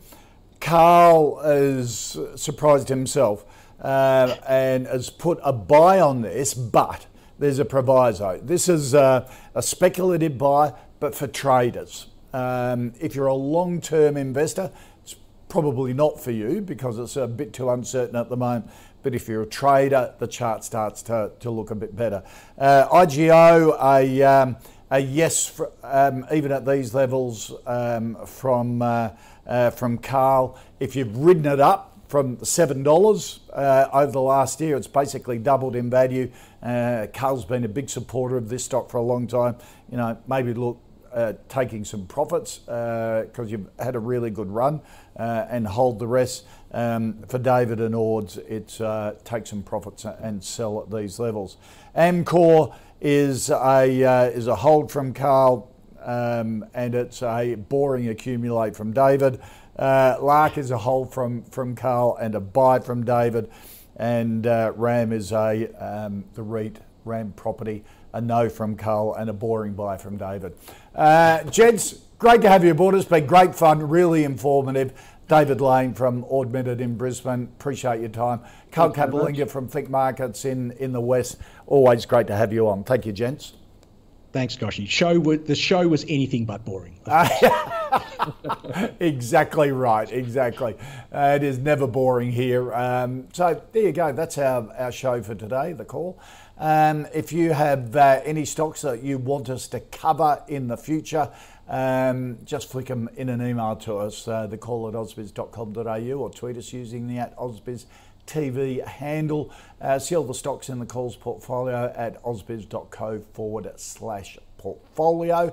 Carl has surprised himself uh, and has put a buy on this, but there's a proviso. This is a, a speculative buy, but for traders. Um, if you're a long term investor, probably not for you because it's a bit too uncertain at the moment. But if you're a trader, the chart starts to, to look a bit better. Uh, IGO, a, um, a yes, for, um, even at these levels um, from, uh, uh, from Carl. If you've ridden it up, from $7 uh, over the last year. It's basically doubled in value. Uh, Carl's been a big supporter of this stock for a long time. You know, maybe look uh, taking some profits because uh, you've had a really good run uh, and hold the rest. Um, for David and Ords, it's uh, take some profits and sell at these levels. Amcor is a is a hold from Carl, um, and it's a boring accumulate from David. Uh, Lark is a hold from, from Carl and a buy from David. And uh, Ram is a um, the REIT, Ram property, a no from Carl and a boring buy from David. Uh, gents, great to have you aboard. It's been great fun, really informative. David Lane from Minnett in Brisbane, appreciate your time. Carl Capolingua from Think Markets in, in the West, always great to have you on. Thank you, gents. Thanks, Kochie. Show the show was anything but boring. exactly right. Exactly. Uh, it is never boring here. Um, so there you go. That's our, our show for today. The call. Um, if you have uh, any stocks that you want us to cover in the future, um, just flick them in an email to us. Uh, the call at ausbiz.com.au or tweet us using the at ausbiz TV handle. Uh, see all the stocks in the calls portfolio at ausbiz.co forward slash portfolio.